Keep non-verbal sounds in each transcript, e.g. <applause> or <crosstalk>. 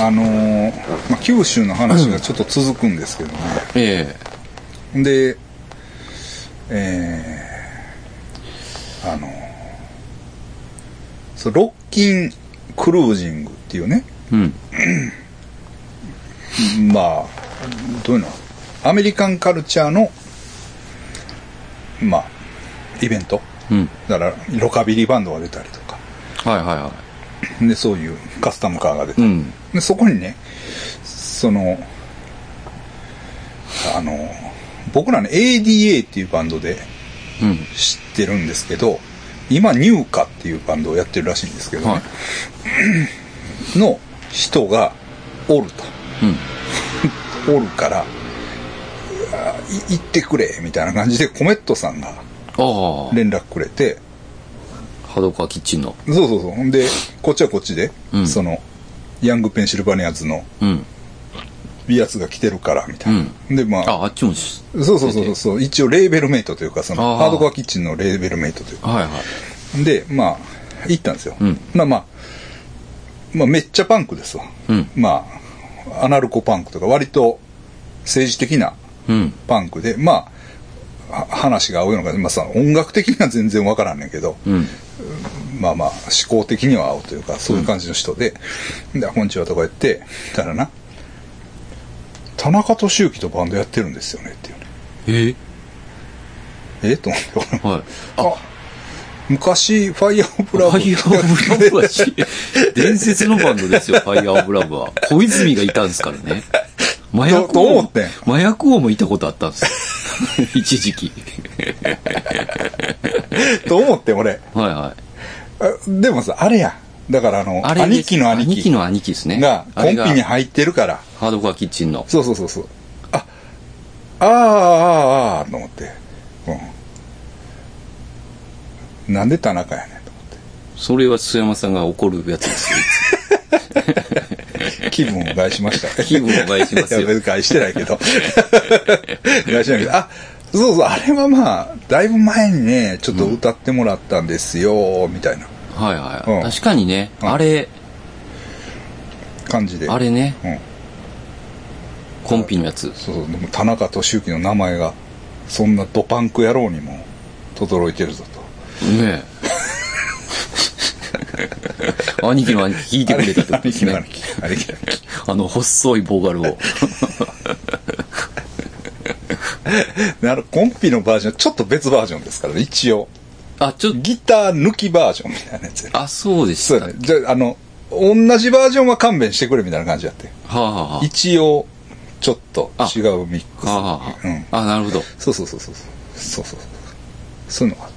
あのーまあ、九州の話がちょっと続くんですけどね、えでえーあのそうロッキンクルージングっていうねえうん。まあどういうの？アメリカンカルチャーのまあイベントうん。だからロカビリーバンドが出たりとかはいはいはでそういうカスタムカーが出たい。うり、ん。でそこにねそのあの僕らね ADA っていうバンドでうん。知ってるんですけど今ニューカっていうバンドをやってるらしいんですけどね、はい。の人がおるとうん。<laughs> おるからい行ってくれみたいな感じでコメットさんが。連絡くれてハドカーキッチンの。そうそうそうほんでこっちはこっちで、うんそのヤングペンシルバニアズのうん。やつが来てるからみたいな、でまああ、あっちもし。そうそうそうそう一応レーベルメイトというかそのハードコアキッチンのレーベルメイトというかはいはい。でまあ行ったんですよ、うんまあまあまあめっちゃパンクですわ、うんまあアナルコパンクとか割と政治的なうん。パンクでまあは話が合うのか、まあ、さ音楽的には全然わからんねんけど、うん。まあまあ思考的には合うというかそういう感じの人で「でこんにちは」とか言ってたらな「田中俊之とバンドやってるんですよね」っていうねえ？え？と思ってはい。あ昔 Fire of Love、Fire of Love はし、伝説のバンドですよ、 Fire of Love は。小泉がいたんですからね。麻薬とと思ってん麻薬王もいたことあったんですよ。<laughs> 一時期。と思って俺はいはい。あでもさあれや。だからあのあ兄貴の兄貴。兄貴の兄貴ですね。がコンあれが。ピに入ってるから。ハードコアキッチンの。そうそうそうそう。あああああああと思って。うん。なんで田中やねんと思って。それは須山さんが怒るやつですよ。<laughs> 気分を害しました。気分を害しますよ。いや、別に害してないけど。<laughs> 害してないけど、あ、そうそう、あれはまあ、だいぶ前にね、ちょっと歌ってもらったんですよ、みたいなはいはい。うん確かにね、うんあれ、感じで。あれね、うん。コンピのやつ。そうそう、でも田中俊之の名前が、そんなドパンク野郎にも、轟いてるぞと。ねえ。<laughs> 兄貴の兄貴聞いてくれたってことですね。兄貴の兄貴兄貴兄貴あの、細いボーガルを。<laughs> であの、コンピのバージョン、ちょっと別バージョンですからね、一応。あ、ちょっと、ギター抜きバージョンみたいなやつやあ、そうでした。そうやね。じゃあ、あの、同じバージョンは勘弁してくれみたいな感じやって。はあ、はあはあ、一応、ちょっと違うミックス。はあ、はあはうん。あ。あ、なるほど。そうそうそうそう。そうそうそう。そういうのがあっ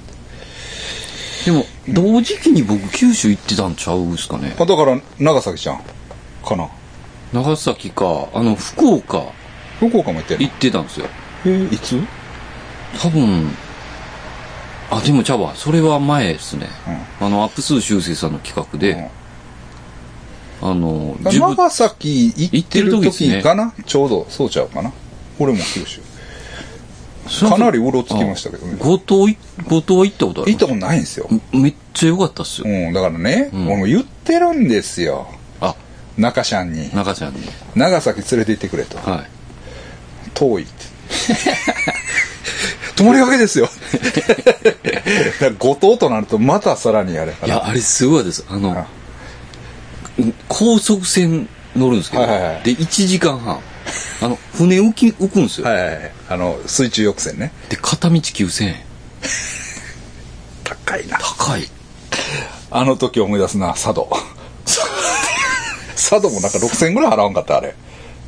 て。でも、同時期に僕、九州行ってたんちゃうんすかね？あだから、長崎ちゃんかな。長崎か、あの、福岡福岡も行ってんの？行ってたんですよ。えいつ？多分、あ、でもちゃうわ。それは前ですね。あの、アップ数修正さんの企画で、あの、長崎行ってる行ってる時ですね時かな、ちょうど、そうちゃうかな？俺も九州。かなりうろつきましたけどねあ五島い、五島行ったことある行ったことないんですよ。めっちゃ良かったっすよ。うん、だからね、ん俺も言ってるんですよ。あ、中ちゃんに。中ちゃんに。長崎連れて行ってくれと。はい。遠いって。<laughs> 泊まりがけですよ。だから五島となるとまたさらにあれかな。いや、あれすごいです。あのあ、高速船乗るんですけど、はいはいはいで、1時間半。あの、船浮き、浮くんですよ。はいはいはい。あの、水中翼船ね。で、片道9000円。高いな。高い。あの時思い出すな、佐渡。佐渡もなんか6000ぐらい払わんかった、あれ。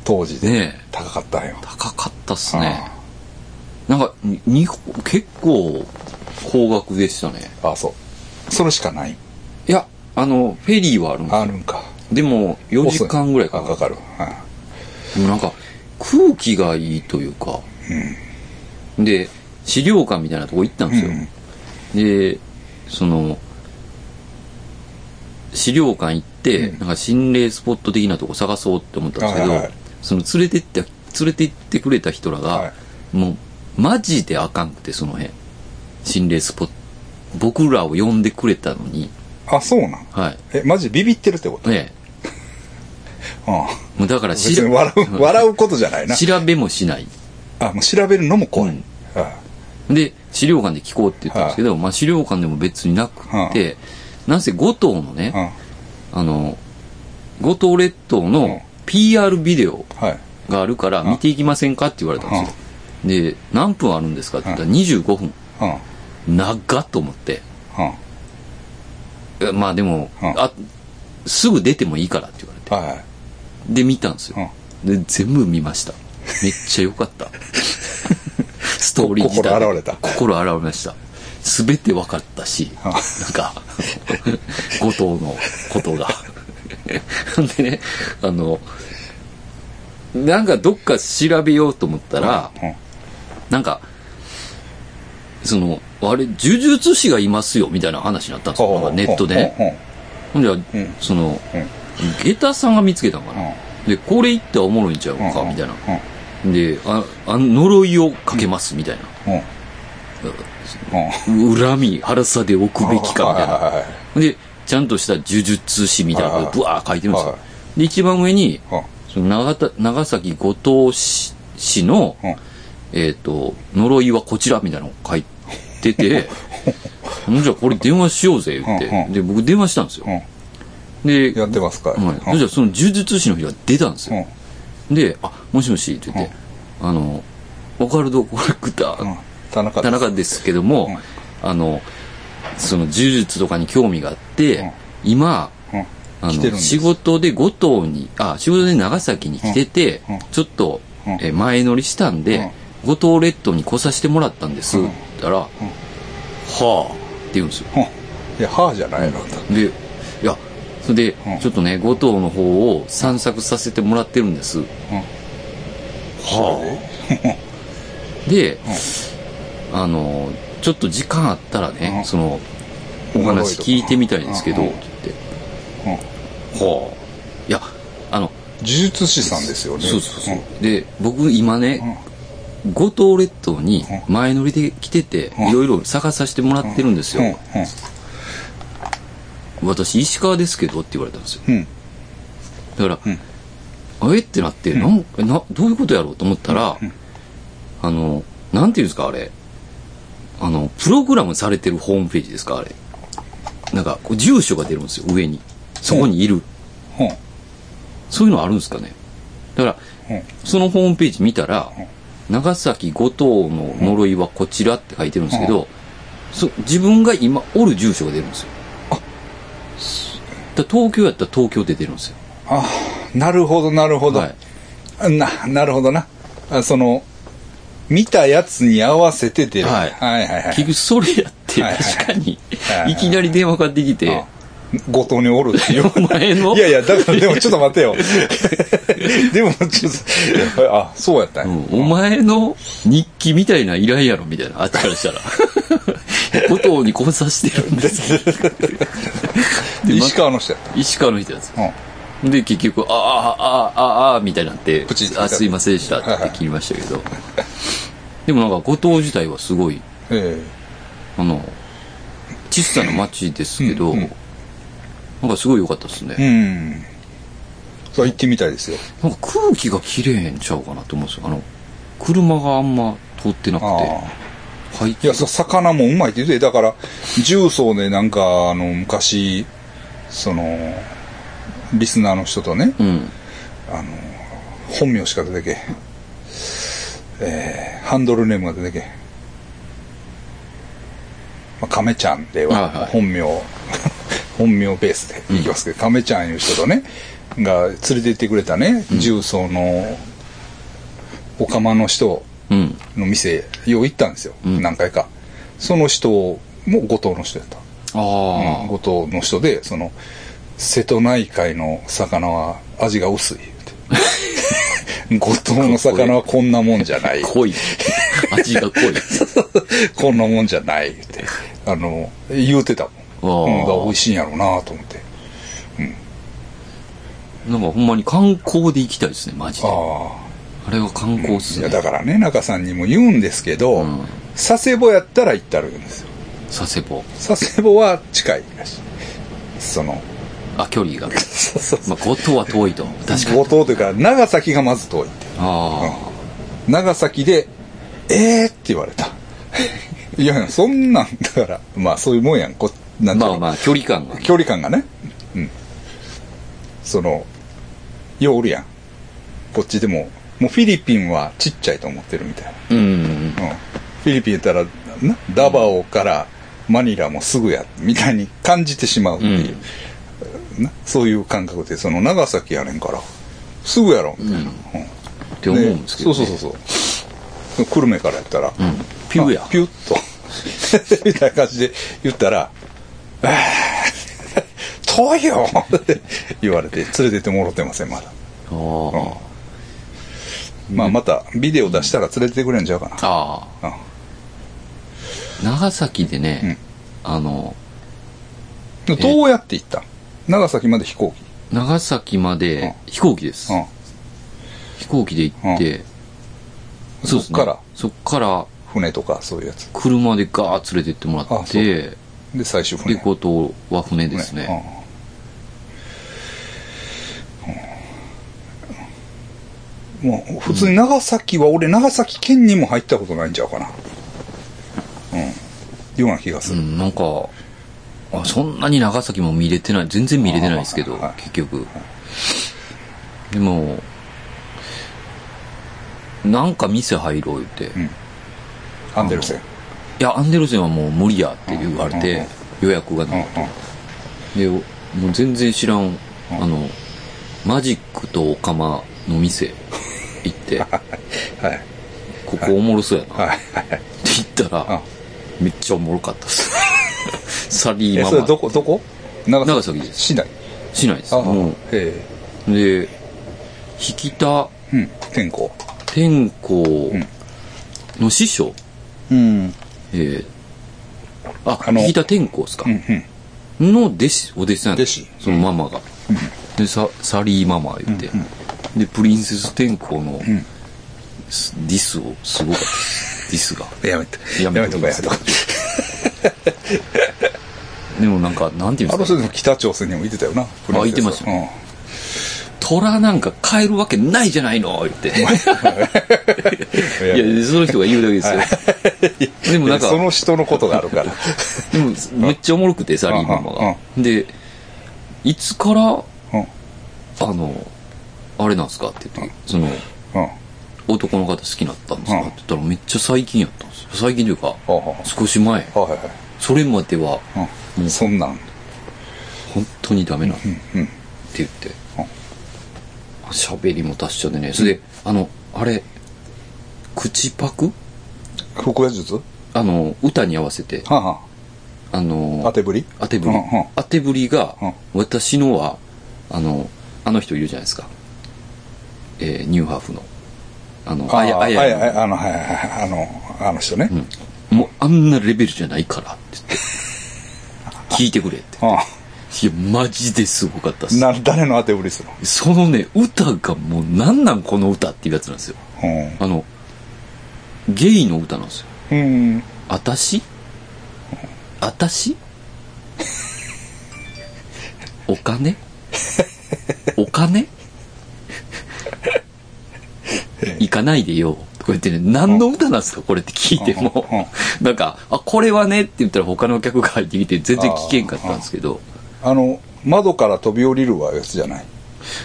当時で。ねえ高かったんよ。高かったっすね。なんか、にに結構、高額でしたね。ああ、そう。それしかない。いや、あの、フェリーはあるんあるんか。でも、4時間ぐらいかかる。あかかる。はでもなんか、空気がいいというか、で、資料館みたいなとこ行ったんですよ。で、その、資料館行って、なんか心霊スポット的なとこ探そうって思ったんですけど、はいはいはいその連れてって、連れて行ってくれた人らが、はもう、マジであかんくて、その辺。心霊スポット。僕らを呼んでくれたのに、あ、そうなん？はい。え、マジでビビってるってこと？ええ。うん。もうだから別に笑う、笑うことじゃないな。調べもしない。あ、もう調べるのも怖い。うんあで、資料館で聞こうって言ったんですけど、まあ資料館でも別になくって、なんせ五島のね、うん。あの、五島列島うん PR ビデオはい。があるから見ていきませんかって言われたんですよ。で、何分あるんですかって言ったら25分。うん。長っと思って。まあでも、うんあ、すぐ出てもいいからって言われて。はい。で、見たんですよ。で、全部見ました。めっちゃ良かった。<laughs> ストーリー自体心現れた心現れました。すべて分かったし、うんなんか、<laughs> 後藤のことが。でね、あの、なんかどっか調べようと思ったら、うん。なんか、その、あれ、呪術師がいますよ、みたいな話になったんですよ。ネットでね。ほんじゃ、んその、うん。うん。下駄さんが見つけたんかな。で、これ言ったらおもろいんちゃうか、みたいな。で、あ、あ呪いをかけます、みたいな。うん。うん。恨み、腹さで置くべきか、みたいな。はいで、ちゃんとした呪術師みたいなことはいブワー書いてるんですよは。で、一番上に、はい。その長田長崎後藤市市の、うん。えっ、と、呪いはこちらみたいなの書いてて、<laughs> じゃこれ電話しようぜ、言って。で、僕電話したんですよ。うん。で、やってますかはい、そしたらその呪術師の人が出たんですうん。よ。で、あ、もしもしって言って、あの、オカルトコレクター、田中ですけども、あの、その呪術とかに興味があって、うん。今、うん。あの、仕事で五島に、あ、仕事で長崎に来てて、ちょっと、うん。え前乗りしたんで、五島列島に来させてもらったんです、うん。って言ったら、はあ、って言うんですよ。うん。いや、はあじゃないの。で、いや、それで、うん。ちょっとね、五島の方を散策させてもらってるんです。はあ。で、あの、ちょっと時間あったらね、うんその、お話聞いてみたいんですけど、うんってうん。言って。はあ。いや、あの、呪術師さんですよね。そうそうそう。で、僕今ね、五島列島に前乗りで来てて、うんいろいろ探させてもらってるんですうん。よ。私、石川ですけどって言われたんですよ。だから、うんあえってなって、なんな、どういうことやろうと思ったら、あの、なんていうんですか、あれ。あの、プログラムされてるホームページですか、あれ。なんか、こう住所が出るんですよ、上に。そこにいる。うん。そういうのあるんですかね？だから、うん。そのホームページ見たら、長崎五島の呪いはこちらって書いてるんですけど、そ自分が今おる住所が出るんですよ。だから東京やったら東京で出るんですよ。あ、なるほど、なるほど。はい。な、なるほどな。あその、見たやつに合わせて出る。はいはいはいはい。結局それやって確かにはいきなり電話かかってきてあ、後藤におるっていう。<laughs> お前のいやいや、だからでもちょっと待てよ。<laughs> でもちょっと、あ、そうやったんやうんお前の日記みたいないらんやろみたいな、あっちからしたら。<laughs> 五島に来させてるんです。で石川の人やっ石川の人やつ。た。うん。で、結局、ああ、ああ、ああ、みたいになってあ、すいませんでしたって切りましたけど。でもなんか、五島自体はすごい、えあの、小さな町ですけど、うんうんなんかすごい良かったですね。えうん。そう行ってみたいですよ。なんか空気が綺麗んちゃうかなと思うんですよ。あの、車があんま通ってなくてああ。、排気いや、魚もうまいって言って、だから、重曹でなんか、あの、昔、その、リスナーの人とね、うん。本名しか出てけえー、ハンドルネームが出てけまあ、亀ちゃんでは、はいはい本名、<laughs> 本名ベースでいきますけど、亀ちゃんいう人とね、が連れて行ってくれたね、重曹の、お釜の人うん。の店、よう行ったんですよ、うん何回か。その人も五島の人やった。ああ、うん五島の人で、その、瀬戸内海の魚は味が薄い。<laughs> 五島の魚はこんなもんじゃない。濃い。味が濃い。<laughs> こんなもんじゃない。言うて。あの、言うてたもん。うん、美あ味しいんやろうなと思って。あ。なんかほんまに観光で行きたいですね、マジで。ああれは観光っすあ。いね。や、だからね、中さんにも言うんですけど、うん佐世保やったら行ったらいいんですよ。佐世保。佐世保は近いらしい。その、あ距離が。<laughs> まあ五島は遠いと。確かに。五島というか長崎がまず遠いってあ長崎で「えー!」って言われた。<laughs> いやいやそんなんだからまあそういうもんやん。こなあんまあまあ距離感が距離感がね。うん。そのようおるやん。こっちでももうフィリピンはちっちゃいと思ってるみたいな。うん。うん、フィリピン言ったらなダバオからマニラもすぐやみたいに感じてしまうっていう、なそういう感覚でその長崎やねんから。すぐやろみたいな、うん。って思うんですけど、ね、そうそうそうそう。久留米からやったら、うん。ピュや。あピュッと。<laughs> みたいな感じで言ったら「えー、遠いよ!」って <laughs> 言われて連れてってもろてませんまだ、あー。まあまたビデオ出したら連れてってくれんちゃうかな、あうん。あ長崎でね、あのでどうやって行った。ん長崎まで飛行機。長崎まで飛行機です、うん。飛行機で行って、そうですね。そっから？そっから船とかそういうやつ。車でガー連れてってもらってで最終船。でことは船ですね。うん。もう普通に長崎は、俺長崎県にも入ったことないんちゃうかな。うん。ような気がする、うん、なんかあそんなに長崎も見れてない全然見れてないですけどあはい。結局。でもなんか店入ろう言って、いアンデルセン。やアンデルセンはもう無理やって言われうんうんて予約がうんなくてでもう全然知らんあのマジックとオカマの店行って。<laughs> はい。ここおもろそうやな。ってはい。はい言ったらめっちゃおもろかったっすサリーママ。えそれどこどこ？長長崎です。市内？しないです。ああもえ。うで引田えうん。天候天候の師匠、うん。えーああの引田天候ですか。う、んうん。の弟子お弟子さん弟子。そのママが、でササリーママ言って、でプリンセス天候の、ディスをすごかった。ですディスが。やめて。ややめめととかやめとかでもなんかなんていうんあですかの人でも北朝鮮にもいてたよな。プリンセスいてました。うん。虎なんか飼えるわけないじゃないの言って。いやその人が言うだけですよ。でもなんかその人のことがあるから。でもめっちゃおもろくてサリーママうん。がでいつからうん。あのあれなんですかって言ってそのうん。男の方好きになったんですかうんって言ったらめっちゃ最近やったんですよ。最近というか少し前。それまではうんうんそんなん。本当にダメなんってうん。言って。うん喋りも達者でね。それであのあれ口パク？腹話術はあの歌に合わせて。あはあ。のあ当てぶり？当てぶり、うんうん。当てぶりが、うん。私のはあのあの人いるじゃないですか、えーニューハーフの。あのああやあや。はいはいあのはいはいはいあのあの人ね。うん。もうあんなレベルじゃないからって言って聞いてくれって。あいやマジですごかったっす。な誰の当てぶりするそのね歌がもうなんなんこの歌っていうやつなんですよ。のあのゲイの歌なんですよ。うん。うんあたし？あたし？お金？お金？<laughs> 行かないでよ。とか言ってね、何の歌なんですかこれって聞いても。うん。なんか、あ、これはねって言ったら他の客が入ってきて全然聞けんかったんですけど。あの窓から飛び降りるわやつじゃない。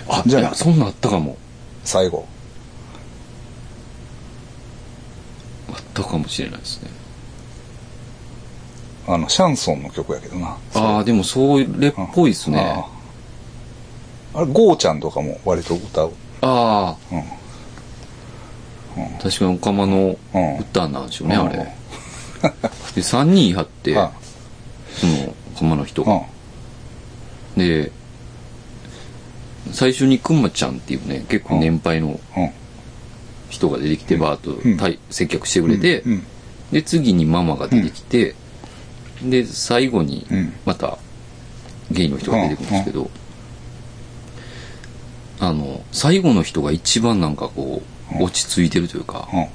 あ、じゃあそんなんあったかも。最後。あったかもしれないですね。あのシャンソンの曲やけどな。ああ、でもそれっぽいですね。あああれゴーちゃんとかも割と歌う。ああ、うん確かにオカマのうん。歌なんでしょうね、うん。あれ。で、3人いはって、あその、オカマの人うん。が。で、最初にくんまちゃんっていうね、結構年配のうん。人が出てきて、バーッうん。接客してくれて、うん。で、次にママが出てきて、で、最後にうん、また、ゲイの人が出てくるんですけど、あの、最後の人が一番なんかこう、落ち着いてるというか、うん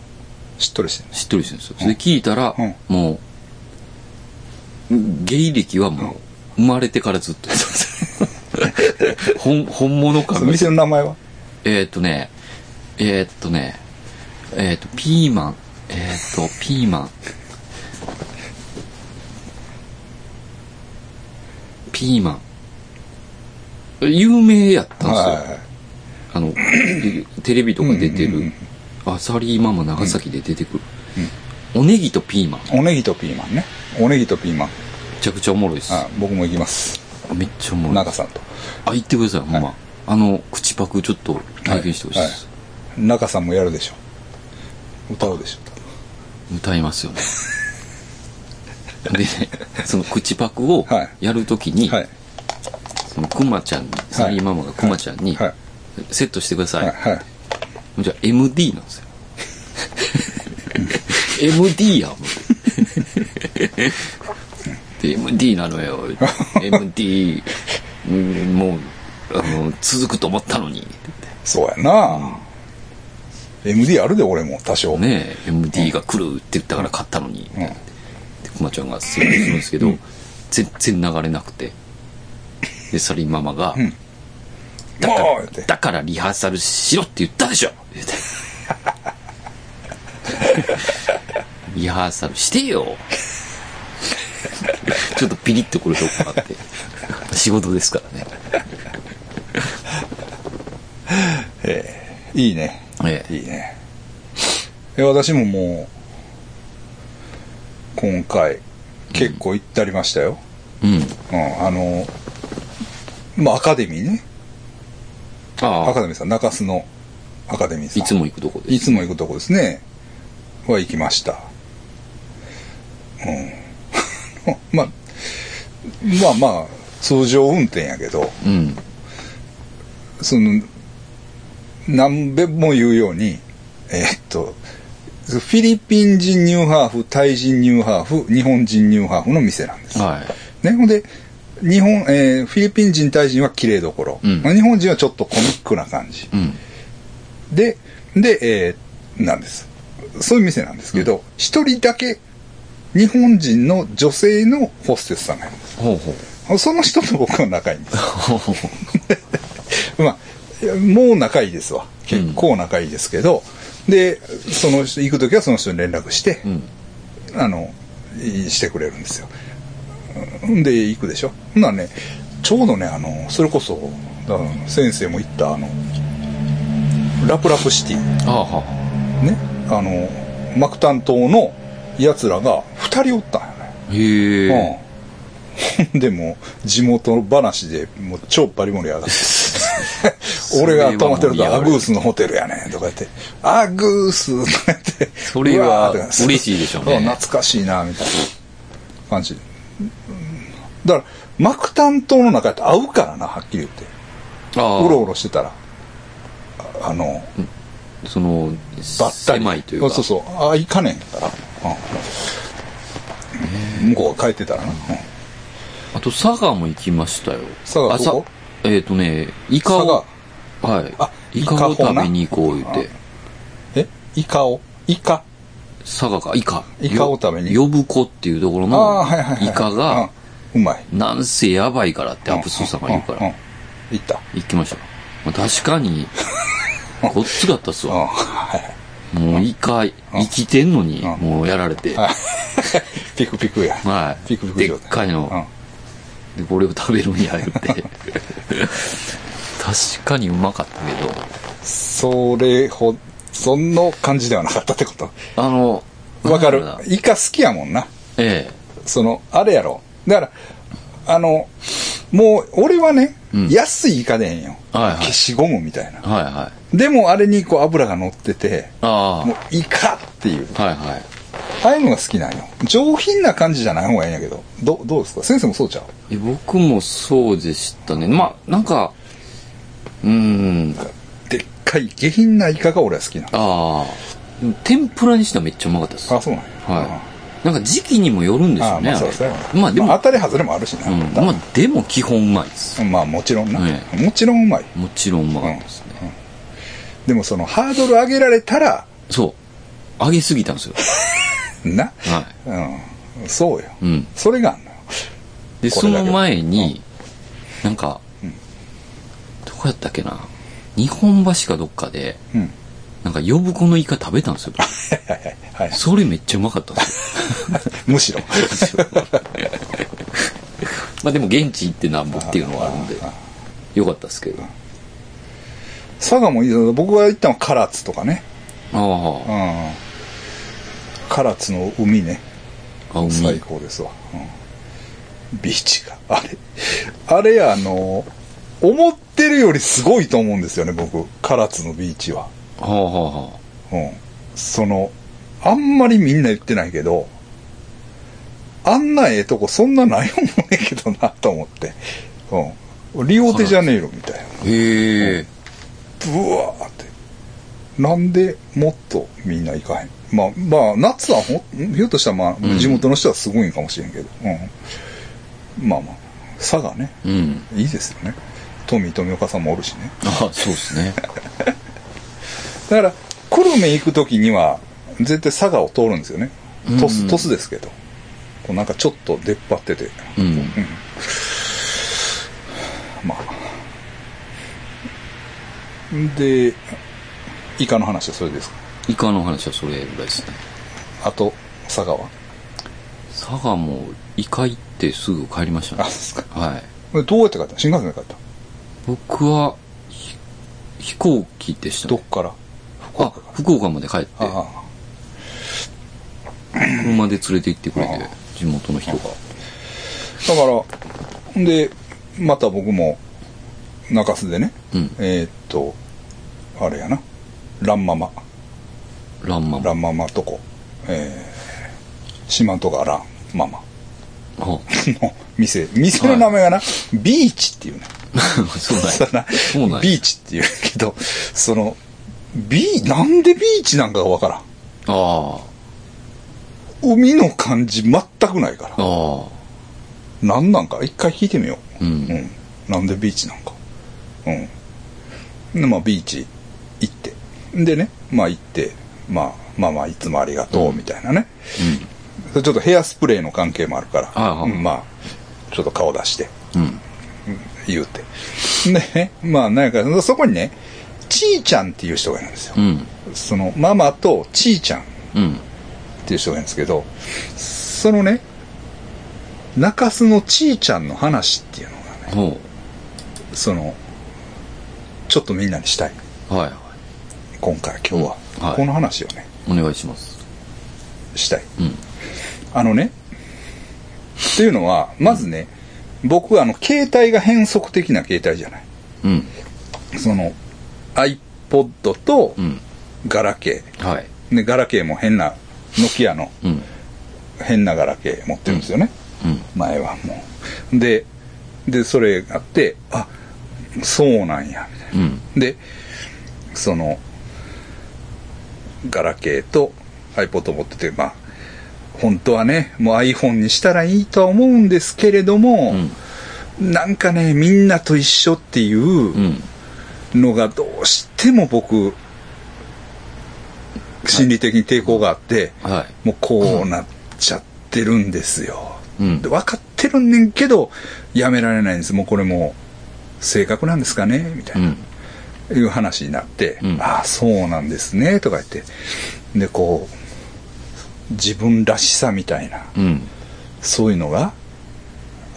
しっとりしてるしっとりしてるんですよ。それ聞いたら、うんもう、ゲイ歴はもう、生まれてからずっと。<laughs> 本、本物感その店の名前は？えーっとね、えーっとね、えーっと、ピーマン。えーっと、<laughs> ピーマン。ピーマン。有名やったんですよ。はあの、<clears throat> テレビとか出てる、アサリーママ長崎で出てくる。おネギとピーマン。めい。おネギとピーマンね。おネギとピーマン。ちゃくちゃおもろいです。あ僕も行きます。めっちゃおもろい。中さんと。あ、言ってください、ほんま。あの、口パクちょっと体験してほしいです。中さんもやるでしょ。歌うでしょ。歌いますよね。<laughs> で、その口パクをはいやるときに、はい。そのクマちゃんに、サリーママがクマちゃんに、はい。セットしてください。はい。はい。じゃあ MD なんですよ。MD や、思ってで MD なのよ。MD、うんもう、あの、続くと思ったのに。そうやな、MD あるで、俺も、多少。ねえ、MD が来るって言ったから買ったのに。で、くまちゃんがセットするんですけど、全然流れなくて。で、サリーママが、んだから、だからリハーサルしろって言ったでしょ言うてリハーサルしてよちょっとピリッとくるとこがあって。仕事ですからね。いいね。ええ。いいね。え私ももう、今回、結構行ってありましたよ。うん。うん、あの、まあ、アカデミーね。アカデミーさん、中洲のアカデミーさん。いつも行くとこです。いつも行くとこですね。は行きました。うん。<laughs> まあ、まあまあ、通常運転やけど、うん。その、何べも言うように、えーっと、フィリピン人ニューハーフ、タイ人ニューハーフ、日本人ニューハーフの店なんです。はい。ね、ほんで、日本、えーフィリピン人、タイ人は綺麗どころ、うんまあ日本人はちょっとコミックな感じ。うん。で、で、えーなんです。そういう店なんですけど、一、人だけ日本人の女性のホステスさんがいるんです。ほうほう。その人と僕は仲いいんです。<laughs> まあ、もう仲いいですわ。結構仲いいですけど、で、その人、行くときはその人に連絡して、うん。あの、いしてくれるんですよ。んで、行くでしょ？ほんならね、ちょうどね、あの、それこそ、だから先生も言った、あの、ラプラプシティ、ああ、はね、あの、マクタン島の奴らが二人おったんよね。あ。へえ。うん。<laughs> でも、地元話でもう超バリ盛り上がって。<laughs> 俺が泊まってるとアグースのホテルやねんとか言って、アグースとか言って、それは嬉しいでしょうねん懐かしいな、みたいな感じ。うんだから、マクタン島の中やと合うからな、はっきり言って。うろうろしてたら。あの、その、ばったり。狭いというか。そうそう。ああ、行かねえから。うん向こうが帰ってたらな。うんあと、佐賀も行きましたよ。あ佐賀どこ？さえっ、とね、イカを、はい。あイカを食べに行こう言って。え？イカを？イカ？佐賀か、イカ。イカを食べによ呼子っていうところの。イカが、うまい。なんせやばいからってアプスーさんが言うから行った。行きました。まあ、確かに、<laughs> ごっつかったっすうん、わ。はい。もうイカ、生きてんのに、うんもうやられて。はい <laughs> ピクピクや。はい。ピクピクでっかいの。で、これを食べるんや、言って。<laughs> 確かにうまかったけど、それほ、その感じではなかったってこと？あの、わかる？イカ好きやもんな。えその、あれやろ。だから、あの、もう、俺はね、うん安いイカでええんよ。はいはい消しゴムみたいなえ。。はいはい。でも、あれにこう油が乗ってて、あもう、イカっていう。あ。はいはい。ああいうのが好きなんよ。上品な感じじゃない方がいいんやけど。ど、どうですか？先生もそうちゃう？え僕もそうでしたね。まあ、なんか、うーん、かい下品なイカが俺は好きなの。ああ。でも天ぷらにしてはめっちゃうまかったです。あ、そうなんや。はい。なんか時期にもよるんですあよね。まあそうそうやなまあでも、まあ当たり外れもあるしな。うん、まあでも基本うまいです。まあもちろんな。ねもちろんうまい。もちろんうまかったですね。でもそのハードル上げられたら、そう。上げすぎたんですよ。<laughs> な。はうん。そうよ。い。うん。それがあんのよ。で、その前に、なんか、こやったっけな日本橋かどっかでうん。なんか呼子のイカ食べたんですよ。はいそれめっちゃうまかったんですよ。<laughs> むしろ。<laughs> まあでも現地行ってなんぼっていうのはあるんでよかったですけど。あ佐賀もいいぞ。僕が行ったのは唐津とかね。あうん。唐津の海ね。あ海。最高ですわ、うん、ビーチが。あれ。あれあの思ってるよりすごいと思うんですよね僕。唐津のビーチは。はあはあはうん。そのあんまりみんな言ってないけどあんなええとこそんなないもんねんけどなと思って。うん。リオデジャネイロみたいな。あへえ。ブワーって。なんでもっとみんな行かへん。まあまあ夏はほひょっとしたらまうん。あ地元の人はすごいんかもしれんけど、うん、まあまあ佐賀ね。うん。いいですよねトミー富岡さんもおるしね。ああそうですね。<laughs> だから久留米行く時には絶対佐賀を通るんですよね。鳥うん。栖鳥栖ですけど。こうなんかちょっと出っ張ってて。うん。まあ。でイカの話はそれですか？イカの話はそれぐらいですね。あと佐賀は？佐賀もイカ行ってすぐ帰りましたね。あそうですか。はい。どうやって帰った？の新幹線で帰った？僕はひ飛行機でしたね。どっから？福あ岡から？福岡まで帰ってあ車で連れて行ってくれてああ。地元の人が。あだからんでまた僕も中洲でね、うん。えーっとあれやな。ランママ。ランママ。ランママとこ。えー、四万十川ランママ。あ <laughs> の店。店の名前がな、ビーチっていうねそうだなそうなんやビーチっていうけどそのビーなんでビーチなんかがわからん。あ海の感じ全くないから。ああ。あ何なんか？一回聞いてみよう。うん。うん。なんでビーチなんか？うん。で、まあビーチ行って。でね、まあ行って、まあ、まあまあいつもありがとう、みたいなね。ちょっとヘアスプレーの関係もあるから、ああうんまあ、ちょっと顔出して、うんうん言うて。でね、まあなんか、そこにね、ちーちゃんっていう人がいるんですよ。うんその、ママとちーちゃんうんっていう人がいるんですけど、そのね、中洲のちーちゃんの話っていうのがね、ほその、ちょっとみんなにしたい。うはいはい今回、今日は。うんはいこの話をね、お願いしますしたい。うんあのね、っていうのは、まずね、僕はあの、携帯が変則的な携帯じゃない。うんその、iPod とうんガラケはいー。で、ガラケーも変な、ノキアのうん変なガラケー持ってるんですよね。うん前はもう。で、で、それがあって、あ、そうなんや、みたいな。うんで、その、ガラケーと iPod 持ってて、まあ、本当はね、もう iPhone にしたらいいとは思うんですけれども、なんかね、みんなと一緒っていううん。のがどうしても僕、心理的に抵抗があって、はい。もうこうなっちゃってるんですよ。うん。で分かってるんねんけど、やめられないんです。もうこれもう、性格なんですかね？みたいな。うん。いう話になって、うん。ああ、そうなんですね、とか言って。で、こう、自分らしさみたいな、うん。そういうのが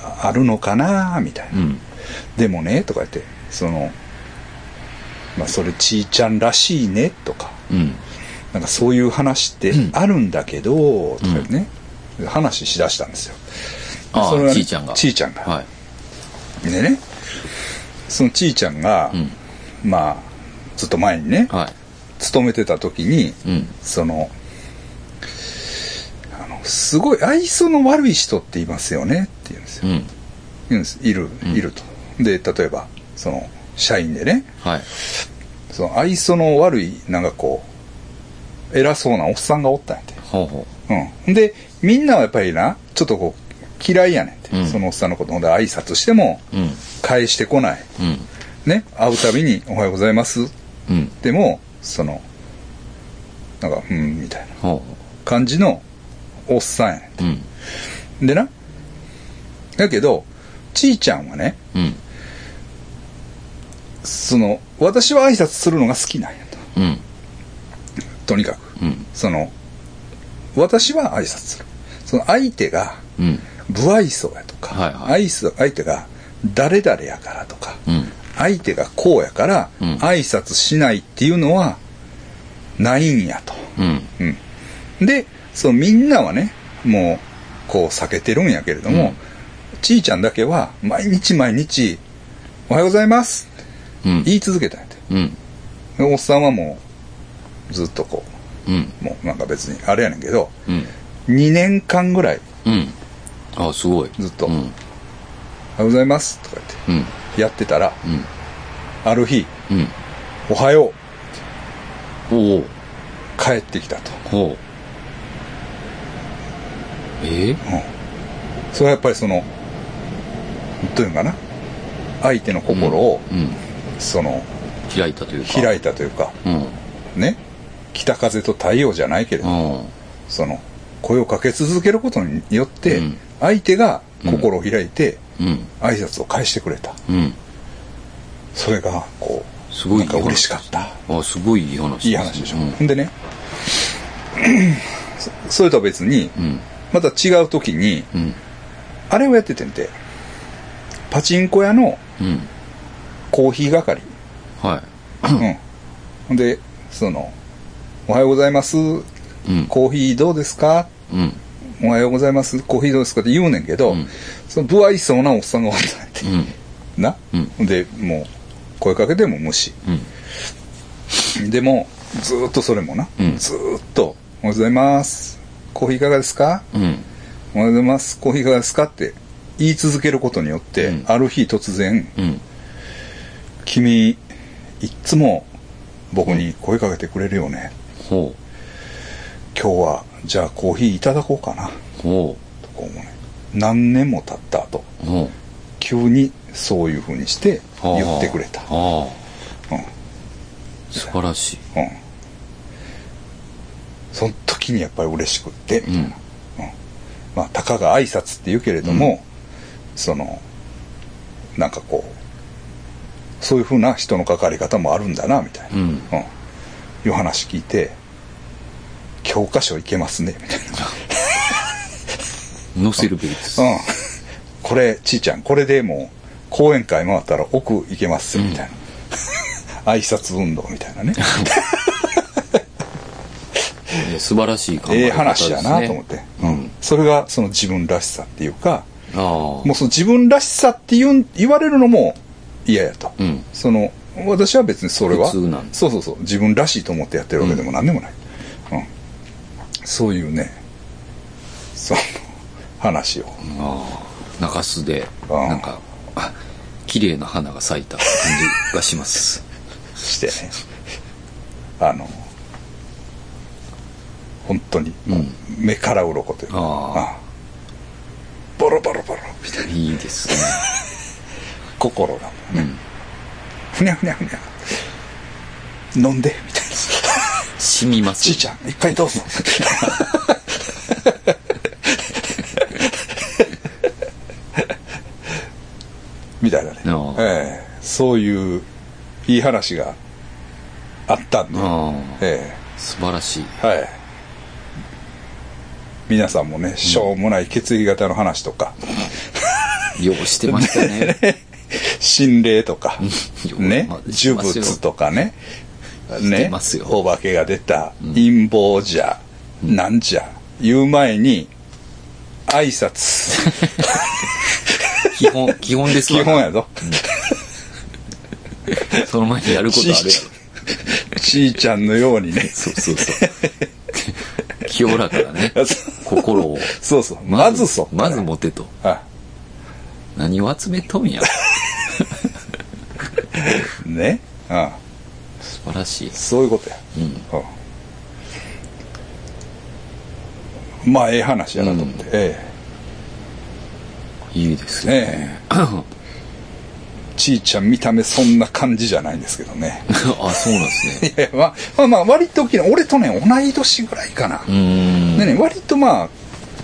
ああるのかな、みたいな。うん。でもね、とか言って、その、まあ、それ、ちーちゃんらしいね、とか、うん。なんかそういう話ってうん。あるんだけど、とかね、話しだしたんですよ。あそれはねあちーちゃんが。ちーちゃんが。はい。でね、そのちーちゃんが、うん。まあ、ずっと前にね、はい。勤めてた時に、うん。その、すごい愛想の悪い人っていますよねって言うんですよ。うん言うんです。いる、うんいると。で、例えば、その、社員でね、はいその愛想の悪い、なんかこう、偉そうなおっさんがおったんやて。ほうほうん。で、みんなはやっぱりな、ちょっとこう、嫌いやねんて。うんそのおっさんのこと。ほんで挨拶しても、返してこない。うんね。会うたびに、おはようございます。うんでも、その、なんか、うん、みたいなほ感じのおっさんやねううんん。でな。だけど、ちーちゃんはね、うんその私は挨拶するのが好きなんやとうん。とにかくうん。その私は挨拶するその相手がうん。不愛想やとか、はいはい愛想相手が誰々やからとか、うん。相手がこうやからうん挨拶しないっていうのはないんやと。うん。うん、でそうみんなはねもうこう避けてるんやけれども、うんちいちゃんだけは毎日毎日「おはようございます」うん。言い続けたんやてうん。でおっさんはもうずっとこうん。うもうなんか別にあれやねんけどうん。2年間ぐらいうん。あ、すごい。ずっとうん。「おはようございます」とか言ってうん。やってたらうん。ある日うん。「おはようおお。」帰ってきたと、えうん、それはやっぱりそのどういうのかな？相手の心を、うん。その開いたというか。開いたというかうん。ね？北風と太陽じゃないけれども、うん。その声をかけ続けることによって、うん相手が心を開いてうん。挨拶を返してくれたうん。それがこうすごいなんか嬉しかったあ、すごいいい話。いい話でしょ、うんほんでねそ <coughs> それとは別にうん。また違う時にうん。あれをやっててんてパチンコ屋のうん。コーヒー係はい。うんほんでその「おはようございますうん。コーヒーどうですか?」うん。おはようございます。コーヒーどうですか？って言うねんけど、うんその不愛想なおっさんがおったんて。うん。な、うんで、もう、声かけても無視。うん。でも、ずーっとそれもな、うんずーっと、おはようございます。コーヒーいかがですか？うん。おはようございます。コーヒーいかがですかって言い続けることによって、うんある日突然、うん。君、いっつも僕に声かけてくれるよね。ほ今日は、じゃあコーヒーいただこうかな。う。ほとか思うね。何年も経った後、う。ほう。急にそういう風にして言ってくれた。うん素晴らしい。うん。その時にやっぱり嬉しくって、みたいな。うんうんまあ、たかが挨拶って言うけれども、その、なんかこう、そういう風な人の関わり方もあるんだな、みたいな。うん。うん。いう話聞いて、教科書いけますね、みたい <laughs> 載せるべきです。な。うん。これ、ちいちゃん、これでもう、講演会回ったら奥行けますよ、みたいな。<laughs> 挨拶運動みたいなね。<laughs> え素晴らしい考え方です、ね。ええ話やなと思って、うん。それがその自分らしさっていうかああ。もうその自分らしさって言う言われるのも嫌やと、うん。その私は別にそれは普通なんだそうそうそう自分らしいと思ってやってるわけでも何でもない、うんそういうねその話をああ。中洲で、ああなんか、あ綺麗な花が咲いた感じがします。<laughs> してねあの本当にうん。目から鱗というか、ああボロボロボロみたいないいですね。<laughs> 心がもうん。ふにゃふにゃふにゃ飲んでみたいな染みます。ちいちゃん、いっぱいどうぞ。<laughs> みたいなねええそういういい話があったんで、ああ。え素晴らしい。えはい。皆さんもね、しょうもない血液型の話とか、<laughs> ようしてましたね。<laughs> 心霊とか、ようね呪物とかね、ね。お化けが出た、陰謀じゃ、なんじゃ、言う前に、挨拶、<laughs> 基本、基本ですわ。基本やぞ。その前にやることあるやろ。ちいちゃんのようにね。そうそうそう。清らかなね。<laughs> 心を。そうそう。まずそっからまず持てと。あ何を集めとんや。<laughs> ね。うん。素晴らしい。そういうことや。うん。うん。まあ、ええ話やなと思って。えいいですえ。<laughs> ちいちゃん見た目そんな感じじゃないんですけどね。<laughs> あ、そうなんですね。<laughs> いや、まあ、まあまあ、割と大きな、俺とね、同い年ぐらいかな。うーん。でね、割とまあ、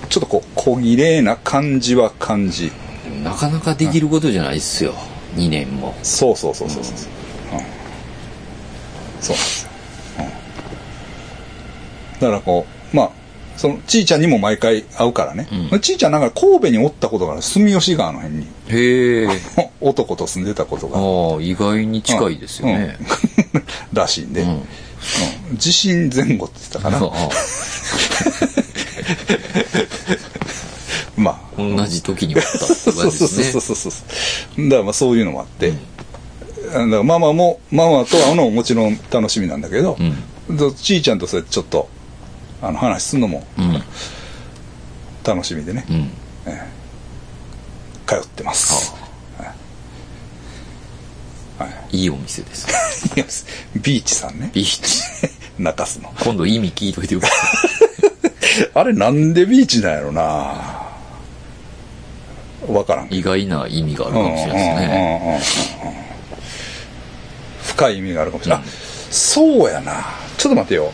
ちょっとこう、小綺麗な感じは感じ。なかなかできることじゃないっすよ。2年も。そうそうそうそうそう。そうなんですよ、うん、だからこうまあそのちいちゃんにも毎回会うからね、うん。ちいちゃんなんか神戸におったことがある住吉川の辺に。へえ。<laughs> 男と住んでたことが。ああ、意外に近いですよね。うん。<laughs> らしいんで、うん。うん。地震前後って言ってたかな。ああ。<laughs> まあ。同じ時におったってそう感じそうですね。そうそうそうそうだからまあそういうのもあって、だからママもママと会うのももちろん楽しみなんだけど、でちいちゃんとそうやってちょっとあの話するのもうん。楽しみでね、うん。通ってます、い。いお店です。<laughs> ビーチさんね。ビーチ。<laughs> 中洲の。今度意味聞いといてくださあれなんでビーチなんやろな。わからん。意外な意味があるかもしれないですね。うんうんうんうん深い意味があるかもしれない、あそうやな。ちょっと待ってよ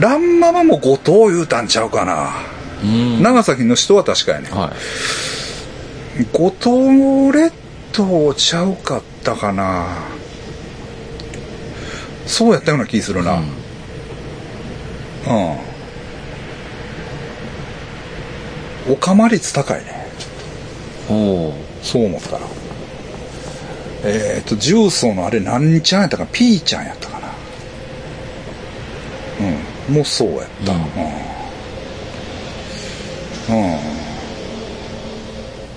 ランママも後藤言うたんちゃうかな、うん。長崎の人は確かやねはい。五島列島ちゃうかったかな。そうやったような気するな。うん、おかま率高いね。おお。そう思ったら。えっ、と重曹のあれ何ちゃんやったかな？ピーちゃんやったもうそうやった。ううん。ん、うん。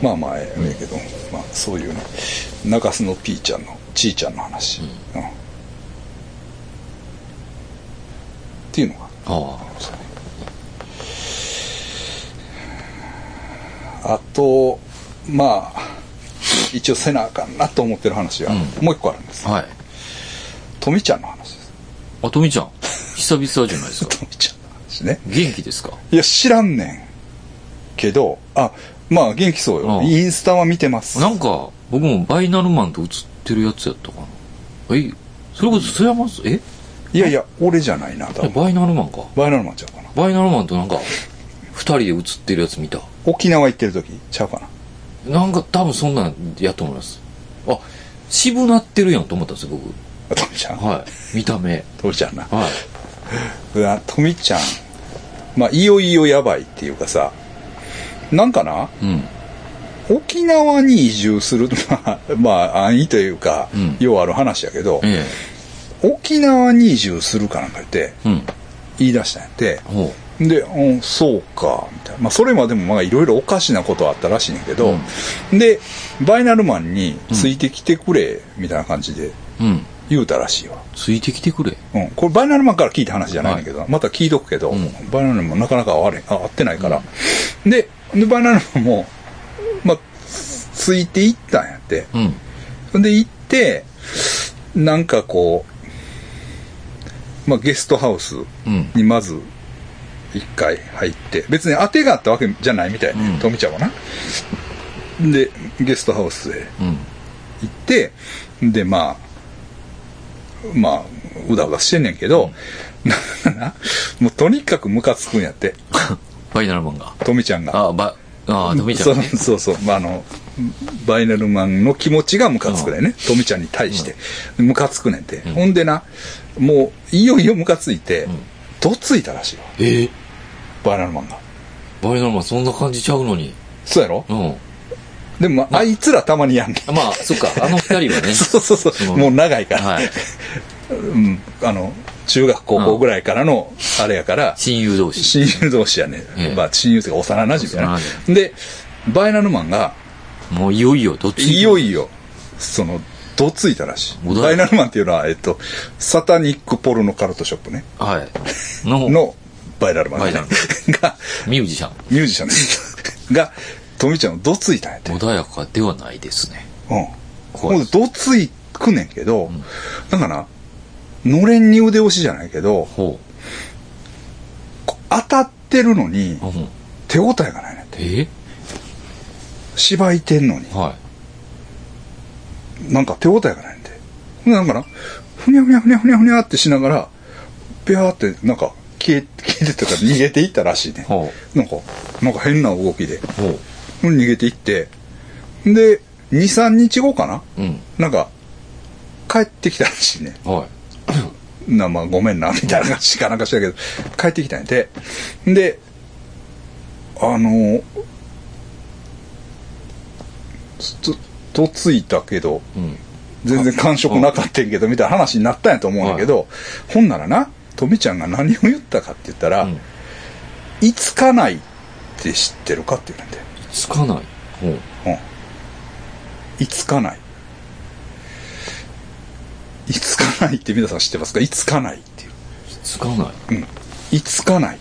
まあまあええけど、まあそういうね中洲のピーちゃんのちーちゃんの話、うん。っていうのが。ああ。とまあ一応せなあかんなと思ってる話はうん。もう一個あるんです、あ。はい。とみちゃんの話です。あとみちゃん。久々じゃないですか。とみちゃんの話ね元気ですか？いや知らんねんけどあまあ元気そうよ、うんインスタは見てますなんか、僕もバイナルマンと写ってるやつやったかな。え、それこそ須山さん、え？いやいや俺じゃないな多分バイナルマンか？バイナルマンちゃうかなバイナルマンとなんか、二人で写ってるやつ見た？沖縄行ってる時？ちゃうかななんか多分そんなんやと思います。あ、渋なってるやんと思ったんですよ、僕。あとみちゃん、はい。見た目。とみちゃんなはうわとみちゃんまあいよいよやばいっていうかさなんかない。うん。沖縄に移住する <laughs> まあまあ安易というか、うんようある話やけど、え沖縄に移住するかなんか言ってえ。うん。言い出したんやってほで、うん、そうか、みたいな。まあ、それまでもまあ、いろいろおかしなことはあったらしいんやけど、で、バイナルマンについてきてくれ、みたいな感じでう。うん。言うたらしいわ。ついてきてくれ。うん。これ、バイナルマンから聞いた話じゃないんだけど、また聞いとくけど、うんバイナルマンなかなか会会ってないから。で、で、バイナルマンも、まあ、ついていったんやって。うん。そんで行って、なんかこう、まあ、ゲストハウスうん。にまず一回入って別に当てがあったわけじゃないみたいね、うん富ちゃんはなでゲストハウスへうん。行ってでまあまあうだうだしてんねんけど、<laughs> もうとにかくムカつくんやって。バイナルマンが。富ちゃんが。あ、ば、あ、とみちゃそうんね。そうそう、まあ、あのバイナルマンの気持ちがムカつくね。ん。ね富ちゃんに対して。ムカつくねんて、ほんでなもういよいよムカついて、どついたらしいわ。えー。バイナルマンが。バイナルマンそんな感じちゃうのに。そうやろ？うん。でも、まあ、あいつらたまにやんねん。まあ、そっか、あの二人はね。<laughs> そうそうそう。うんもう長いから。はい。<laughs> うん。あの、中学高校ぐらいからの、あれやから、親友同士。親友同士やね。ええまあ、親友というか幼馴染やな幼。で、バイナルマンが、もういよいよ、どっちいよいよ、その、どついたらしい。バイナルマンっていうのは、えっと、サタニックポルノカルトショップね。はい。の、の、バイナルマンね <laughs> が、ミュージシャン。ミュージシャンです。が、富ちゃんをどついたんやって？穏やかではないですね。うん。怖いほんでどついくねんけど、だから、のれんに腕押しじゃないけど、ほこう当たってるのにう。うん。手応えがないねんて。え？しばいてんのに、はなんか手応えがないんで。ほんでだから、ふにゃふにゃふにゃふにゃふにゃってしながら、ぴゃーってなんか消え、消えてたから逃げていったらしいねい。。ほなんか、なんか変な動きで。う。ほう。逃げていって、で、2、3日後かな？うん。なんか、帰ってきたらしいね。はい。<coughs> な、まあ、ごめんな、みたいな感じかなんかしたけど、帰ってきたんやて。で、あの、と、とついたけど、うん。全然感触なかったんけど、みたいな話になったんやと思うんやけど、ほんならな、とみちゃんが何を言ったかって言ったら、うんいつかないって知ってるかって言うんだよ。つかない。ほう。うん。いつかない。いつかないって皆さん知ってますか？いつかないっていう。つかない。うん。いつかないっ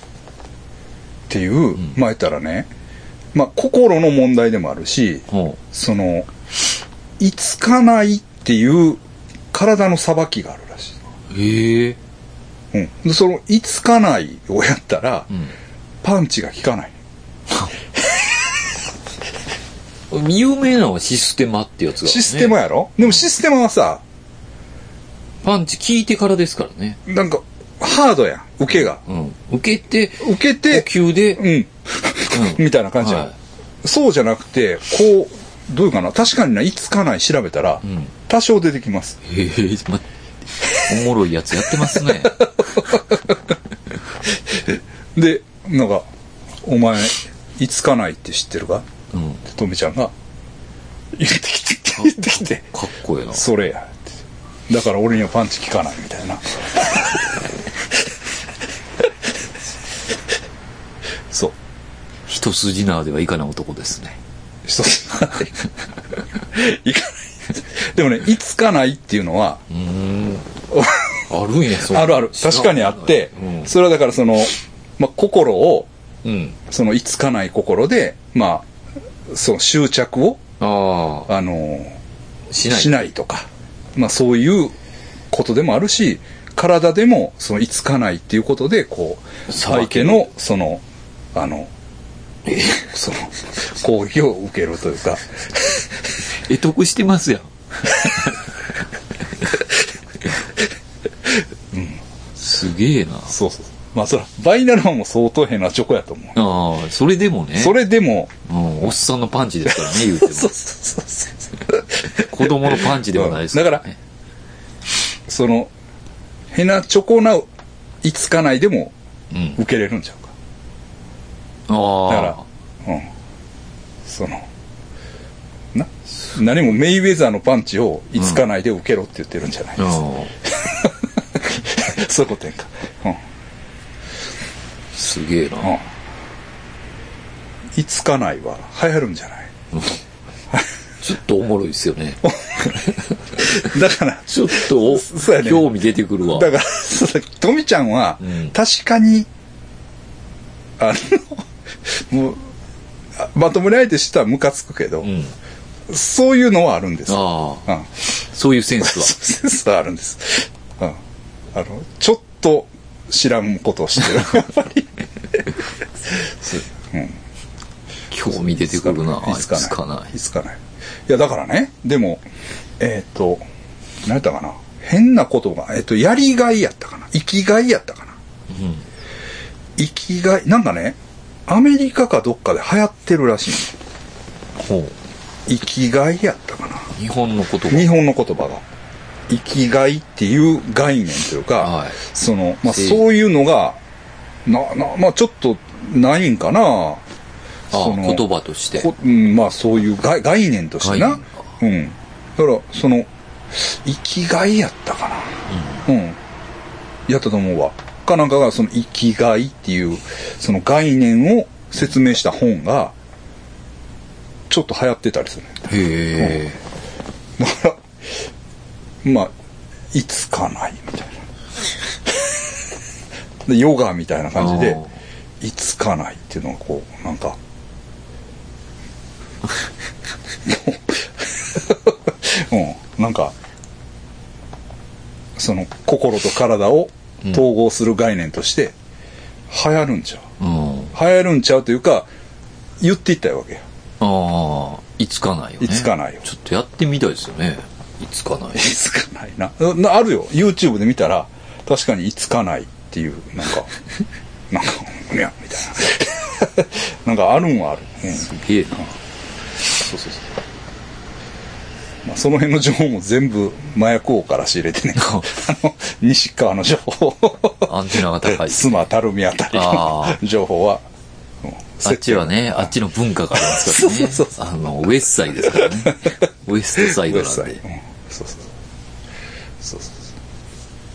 ていう、まあ言ったらね、まあ心の問題でもあるし、ほその、いつかないっていう体の裁きがあるらしい。う。へえ。うん。で、その、いつかないをやったら、うん。パンチが効かない。<laughs> 有名なのはシステマってやつが、ね。システマやろ？でもシステマはさ、パンチ効いてからですからね。なんか、ハードやん。受けが。うん。受けて、受けて、呼吸で、うん。うん。みたいな感じやん、はいそうじゃなくて、こう、どういうかな？確かにな、いつかない調べたら、うん。多少出てきます。へえ、ま、おもろいやつやってますね。<laughs> で、なんか、お前、いつかないって知ってるか？うん。ちゃんが、言ってきて、言ってきて、かっこええな。それやって。だから俺にはパンチ効かないみたいな。<laughs> そう。一筋縄ではいかない男ですね。一つ。いかない。でもね、いつかないっていうのは、うーん。<laughs> あるんや、そんなあるある。確かにあって、うん。それはだからその、まあ、心を、うん。そのいつかない心で、まあ、その執着を、ああ。あの、しない。しないとか、まあそういうことでもあるし、体でもそのいつかないっていうことで、こう、相手の、その、あの、その、攻撃を受けるというか、得得してますや <laughs> ん。すげえな。そうそう。まあそら、バイナルマンも相当変なチョコやと思う。ああ、それでもね。それでも、うん、おっさんのパンチですからね、言うても。<laughs> そうそうそうそう。子供のパンチではないですだからねその、変なチョコないつかないでもうん。受けれるんちゃうか。ああ。だから、うん。その、な、何もメイウェザーのパンチをいつかないで受けろって言ってるんじゃないですか。う <laughs> いうことやんか。うん。あ。すげえな。うん。いつかないは流行るんじゃない？<laughs> ちょっとおもろいですよね。<laughs> だから、ちょっとおそうやね興味出てくるわ。だから、そうとみちゃんはうん、確かに、あの、もう、あまともに相手したらムカつくけど、うん。そういうのはあるんですあ。うん。そういうセンスは。<laughs> センスはあるんです。うん。あの、ちょっと知らんことをしてる。やっぱり。うん。興味出てくるな。いつかない。いつかないいつかない。いや、だからね、でも、えっ、と、何やったかな。変なことが、えっ、と、やりがいやったかな。生きがいやったかな。うん。生きがい、なんかね、アメリカかどっかで流行ってるらしいの。ほう。生きがいやったかな。日本の言葉。日本の言葉が。生きがいっていう概念というか、はいその、まあ、そういうのが、な、な、まあ、ちょっと、ないんかな。ああ、言葉として。こうん、まあ、そういう概概念としてな概。うん。だから、その、生きがいやったかな。うん。やったと思うわ。かなんかが、その、生きがいっていう、その概念を説明した本が、ちょっと流行ってたりするね。へえ。だから、まあ、いつかないみたいな。で、ヨガみたいな感じであ、いつかないっていうのがこう、なんか、<laughs> うん、なんか、その心と体を統合する概念として、流行るんちゃううん。流行るんちゃうというか、言っていったわけや。ああ、いつかないよね。いつかないよちょっとやってみたいですよね。いつかないい。つかないな。なあるよ。YouTube で見たら、確かにいつかないっていう、なんか、なんか、にゃ、みたいな。なんかあるんはある。うん。すげえな。そうそうそう。まあ、その辺の情報も全部麻薬王から仕入れてね <laughs> あの西川の情報アンテナが高い。須磨垂水あたりのあ情報は、うんあっちはね、あっちの文化がありますからね。そうそうそうあの、ウエストサイドですからね。ウエストサイドなんで <laughs> ウエストサイド。うんそうそうそうそうそう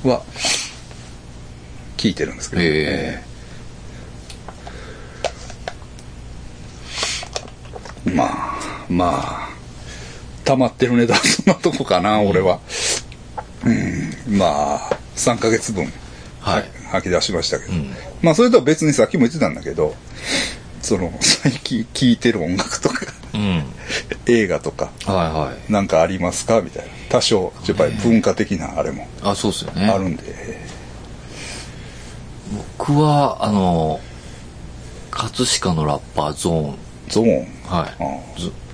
そうは聞いてるんですけど、えまあまあ溜まってるネタはそんなとこかな、俺は。うん。まあ3ヶ月分。はい。吐き出しましたけど、ん。まあそれとは別にさっきも言ってたんだけどその最近聴いてる音楽とか。うん。映画とか。はいはい。なんかありますか？みたいな。多少やっぱり文化的なあれもあ、そうっすよね。あるんで、僕は、あの、葛飾のラッパーゾーン。ゾーン？は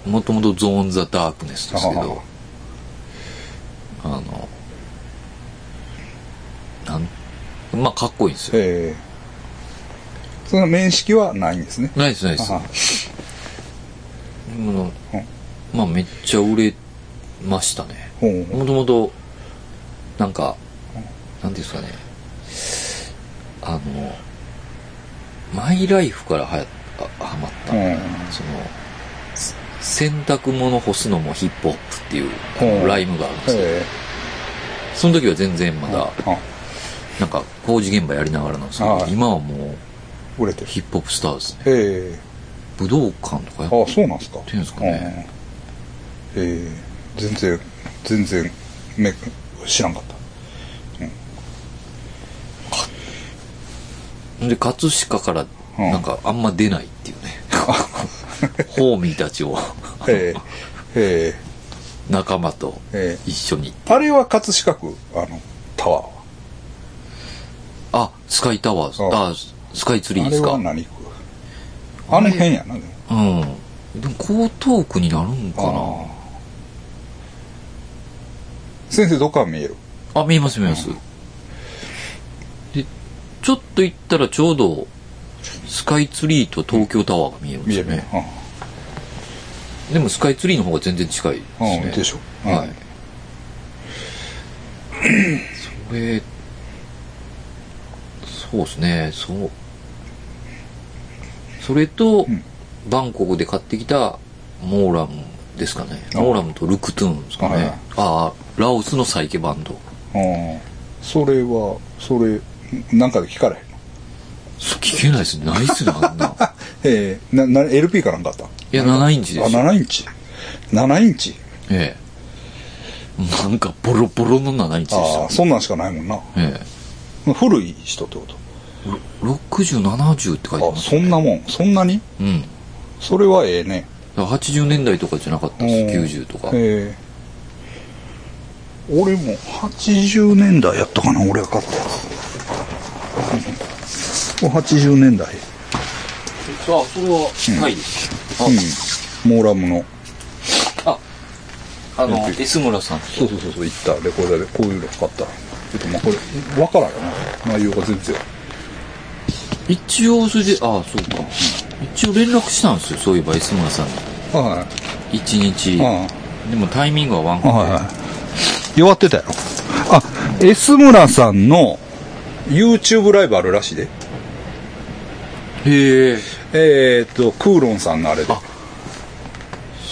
い。もともとゾーン・ザ・ダークネスですけあど、あの、なん、まあ、かっこいいんですよ。ええその面識はないんですね？ないです、ないです。あでもまあ、めっちゃ売れましたね。もともと、なんか、なんていうんですかね、あの、マイライフからはやあはまった、うん。その、せ洗濯物干すのもヒップホップっていうライムがあるんですよ。え。その時は全然まだ、なんか工事現場やりながらなんですけど、はい。今はもう売れてる。ヒップホップスターですね。え。武道館とかやっえあそうなんですか。てるんですかね。うん。ええ。全然全然め知らんかったで、葛飾からうんなんかあんま出ないっていうね。<laughs> ホーミーたちをえええ仲間とええ一緒に。えあれは葛飾区？あのタワーはあ、スカイタワーズ。ああ、スカイツリーあれですか。は何区？あの辺やなでもうん。でも江東区になるんかな。あ先生どっから見える？あ、見えます見えます。で、ちょっと行ったらちょうど、スカイツリーと東京タワーが見えるんですよね。でもスカイツリーの方が全然近いですうん、ね。うん、でしょ、はい。それ、そうですね、そう。それと、んバンコクで買ってきたモーラムですかね。あモーラムとルクトゥーンですかね。ああ、ラオスのサイケバンド。うんそれはそれなんかで聞かれへんの？そう聞けないですね。ないっすね、あんな。<laughs> ええなな LP かなんかあった？いや、7インチであすよ。7インチ？7インチ？ええ。なんかボロボロの7インチでしたああ。そんなんしかないもんなえ古い人ってこと？え。60、70って書いてあます、そんなもんそんなに？うん。それはええねだから80年代とかじゃなかったです。うん90とか。ええ俺も80年代やったかな俺が買ったやつうん80年代あ、それは、はいです。あ、うんモーラムのあ、あの、S 村さん。そうそうそうそう行ったレコーダーでこういうの買ったちょっとまあこれ分からんよな内容が全然一応、それで、あ、そうか。一応連絡したんですよ。そういえば S 村さんに。はい一日。あでもタイミングはワンあはいはい弱ってたやろあ S 村さんの YouTube ライブあるらしいでへえ。えー、っとクーロンさんのあれであ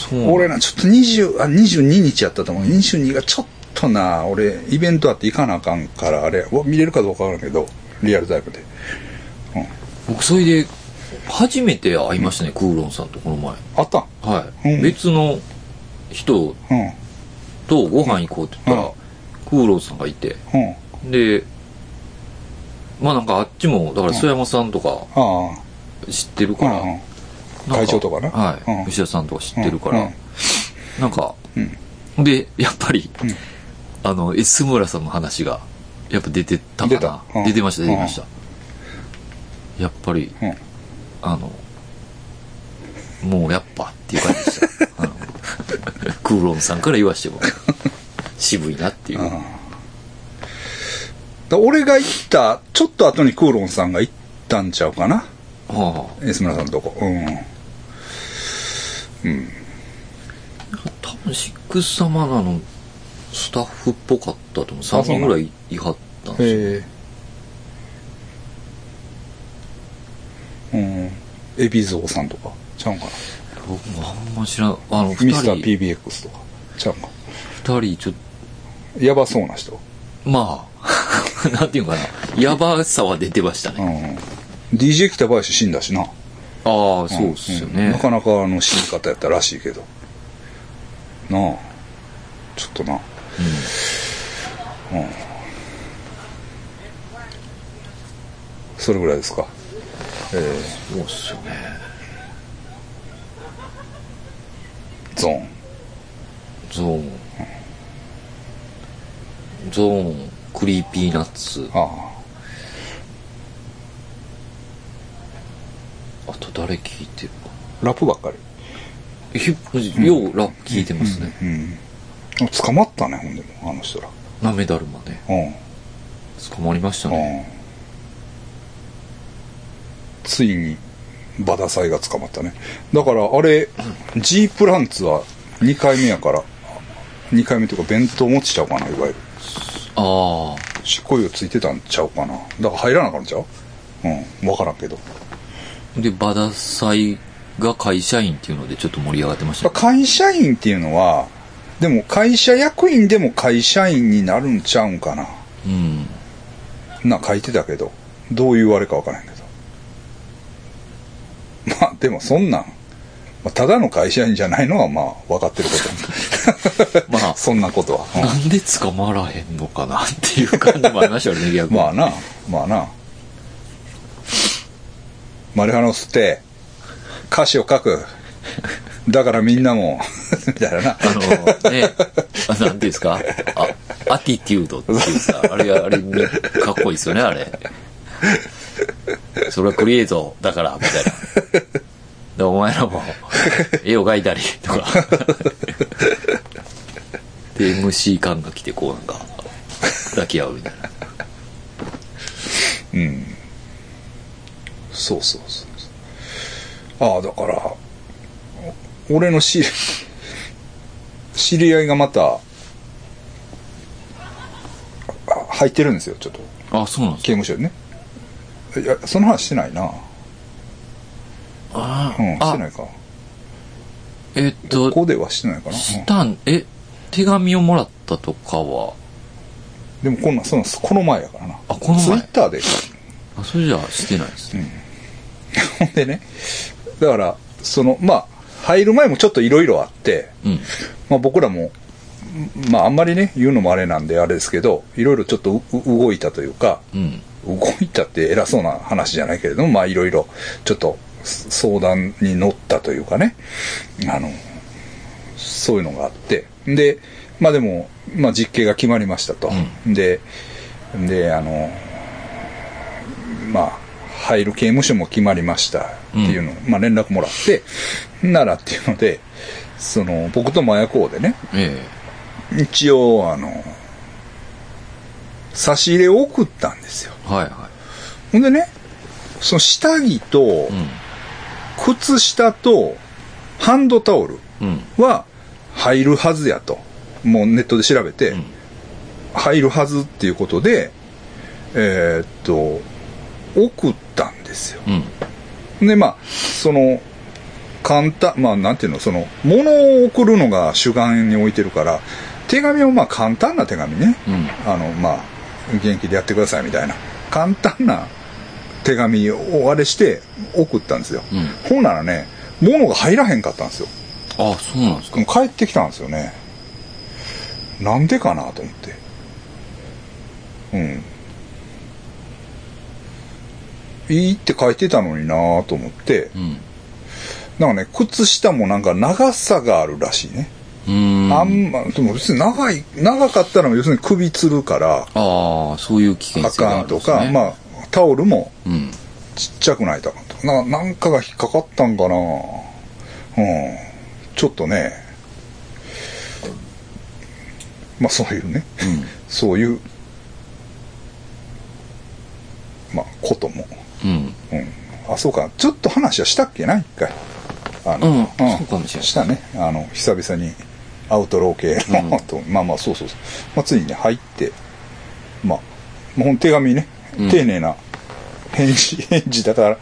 そう。俺なちょっと20あ22日やったと思う22がちょっとな俺イベントあって行かなあかんからあれわ見れるかどうかわからんけどリアルタイムで僕、それで、初めて会いましたね、クーロンさんとこの前。あった？んはい。うん別の人うんとご飯行こうって言ったら、うんクーロンさんがいて。うんで、まあなんかあっちも、だから須山さんとかあ知ってるあ、から、会長とかな。はい、うん。牛田さんとか知ってるから、うんうん。なんか、うん。で、やっぱり、うん。あの、S 村さんの話が、やっぱ出てたかな。出た。うん。出てました、出てました。やっぱり、うん。あの、もうやっぱっていう感じでした。あのクーロンさんから言わしても、渋いなっていう。うん。だ俺が行ったちょっと後にクーロンさんが行ったんちゃうかな。はあ、S 村さんのとこ。うん。うん。多シックス様のあの、スタッフっぽかったと思う。3人ぐらいいはったんですよ。ええ。うん。海老蔵さんとかちゃうんかな。僕もあんま知らん。あの、二ミスター人、PBX とかちゃうんか。二人ちょっやばそうな人。と、まあ、<laughs> なんていうかな。やばさは出てましたうね。ん DJ 北林死んだしな。ああ、そうっすよね。ん。なかなかあの死に方やったらしいけど。なあ。ちょっとな。うん、それぐらいですか。えそうっすよね。ー、ゾーン。ゾーン。ゾーン、クリーピーナッツ。ああ。と誰聞いてるラップばっかり。ひようラップ聞いてますね。うんあ捕まったねほんでもあの人ら。なめだるまね。うん。捕まりましたね。うん。ついにバダサイが捕まったね。だからあれ G プランツは2回目やから2回目というか弁当持ちちゃうかないわゆるあ執行猶予ついてたんちゃうかな。だから入らなあかんちゃう？うん。分からんけど。あ。で、バダサイが会社員っていうのでちょっと盛り上がってました。ね。会社員っていうのはでも会社役員でも会社員になるんちゃうんかな。うん。な書いてたけど。どういうあれか分からんけど。まあでもそんなん、まあ、ただの会社員じゃないのはまあ分かってること。<laughs> まあ。<laughs> そんなことは、うん。なんで捕まらへんのかなっていう感じもありましたよね、<laughs> 逆に。まあなまあな。マリファナを吸って歌詞を書く。だからみんなもみたいなな。あの、ね、あなんていうんですか？あ、アティテュードっていうさ、あれ、あれ、かっこいいですよね、あれ。それはクリエイトだから、みたいな。で、お前らも、<laughs> 絵を描いたり、とか。で、MC 感が来て、こうなんか、抱き合うみたいな。うん。そうそうそうそう。ああだからお俺の知り知り合いがまたあ入ってるんですよちょっと。あ、そうなんです刑務所にね。いやその話してないなあうんしてなあ、いか。えっこと。こではしてないかな、したん、え、手紙をもらったとかは、うんでもこんなそのこの前やからな。あこの前。ツイッターで。あ、それじゃあしてないですね。<laughs> ほんでねだからそのまあ入る前もちょっといろいろあってうん。まあ、僕らも、まあ、あんまりね、言うのもあれなんであれですけど、いろいろちょっとう動いたというか、うん。動いたって偉そうな話じゃないけれども、まあ、いろいろちょっと相談に乗ったというかね、あの、そういうのがあって、で、まあでも、まあ実刑が決まりましたと。で、で、あの、まあ、入る刑務所も決まりましたっていうのを、まあ連絡もらって、ならっていうので、その、僕と麻薬王でね、え一応、あの、差し入れを送ったんですよ。えはいはほんでね、その下着とい。うん。靴下とハンドタオルうん。は入るはずやと。もうネットで調べてうん、入るはずっていうことで、えーっと、送ったんですよ。うん。で、まあ、その、簡単、まあ、なんていうの、その、物を送るのが主眼に置いてるから、手紙をまあ簡単な手紙ね、うん。あの、まあ、元気でやってくださいみたいな、簡単な手紙をあれして送ったんですよ。うんほんならね、物が入らへんかったんですよ。あ、そうなんですか。帰ってきたんですよね。なんでかなと思って。うん。いいって書いてたのになと思って、うん。なんかね、靴下もなんか長さがあるらしいね。うーん。あんま、でも別に長い、長かったら要するに首つるから、ああ、そういう危険あ性があかんとか。まあ、タオルもうん。ちっちゃくないとあかんとか。ななんかが引っかかったんかなうん。ちょっとね、まあそういうね、うん。そういう、まあことも。うん。うん。あ、そうか。ちょっと話はしたっけな、一回。あのうんそうかもしれないしたね。あの、久々にアウトロー系の、とまあまあそうそうそう、まあ、ついにね入ってまあもうほんと手紙ねうん丁寧な返事、<laughs> 返事だから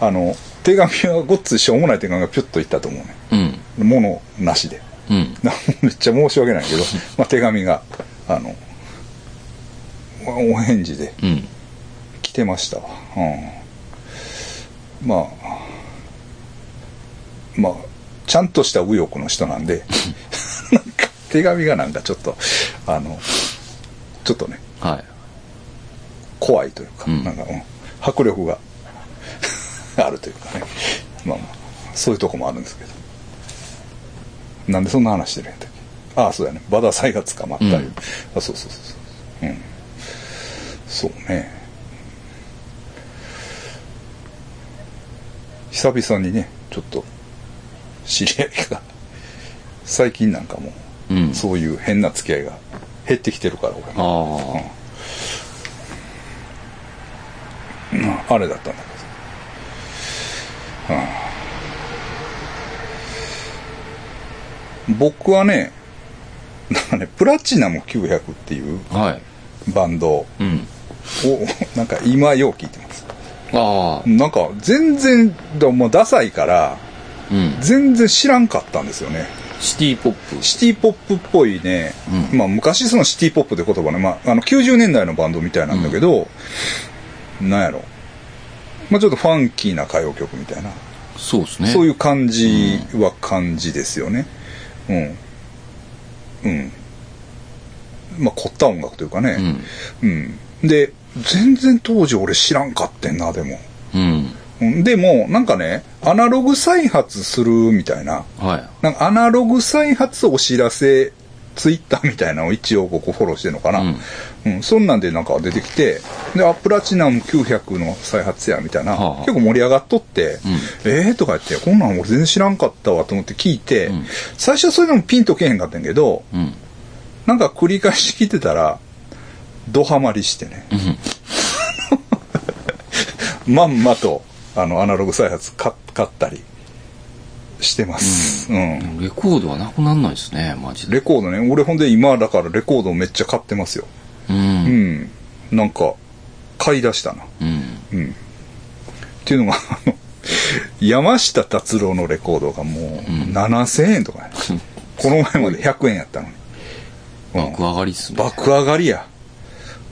あの手紙はごっついしょうもない手紙がピュッといったと思うねうん。物なしでうん。な <laughs> めっちゃ申し訳ないけど、<laughs> まあ、手紙があのお返事でうん。来てましたわうんまあまあちゃんとした右翼の人なんでなんか手紙がなんかちょっとあのちょっとねはい。怖いというか、うん。なんか、うん。迫力が <laughs> あるというかね。まあまあそういうとこもあるんですけど。なんでそんな話してるんやったっけ？ああそうやね。バダサイが捕まったいう、うん。あそうそうそうそう。うん。そうね。久々にねちょっと知り合いが最近なんかもうん。そういう変な付き合いが減ってきてるから俺も。あ。うんあれだったんだけど、うん、僕はねなんかねプラチナム900っていう。バンドをうん。なんか今よう聞いてますああ。なんか全然だもうダサいからうん。全然知らんかったんですよねシティポップ。シティポップっぽいね、うんまあ昔そのシティポップって言葉ね、まあ、あの90年代のバンドみたいなんだけど、なんやろまあちょっとファンキーな歌謡曲みたいな、そうですね。う。そういう感じは感じですよねうんうんまあ凝った音楽というかねうん。うん、で全然当時俺知らんかってんなでもうん。うんでもなんかねアナログ再発するみたいなはい。なんかアナログ再発お知らせツイッターみたいなのを一応ここフォローしてるのかな。ううんん。そんなんでなんか出てきて、で、あ、プラチナム900の再発やみたいな、はあはあ結構盛り上がっとって、うんえー？とか言って、こんなん俺全然知らんかったわと思って聞いて、うん最初はそういうのもピンとけへんかったんやけど、うん。なんか繰り返し聞いてたら、ドハマりしてね。<laughs> まんまと、あの、アナログ再発買買ったりしてます。うん。レコードはなくなんないですね、マジで。レコードね。俺ほんで今だからレコードめっちゃ買ってますよ。う。うん。んなんか買い出したな。うん。うん。っていうのがあの山下達郎のレコードがもう7000円とかね、<laughs> この前まで100円やったのに、うん。爆上がりっすね。爆上がりや。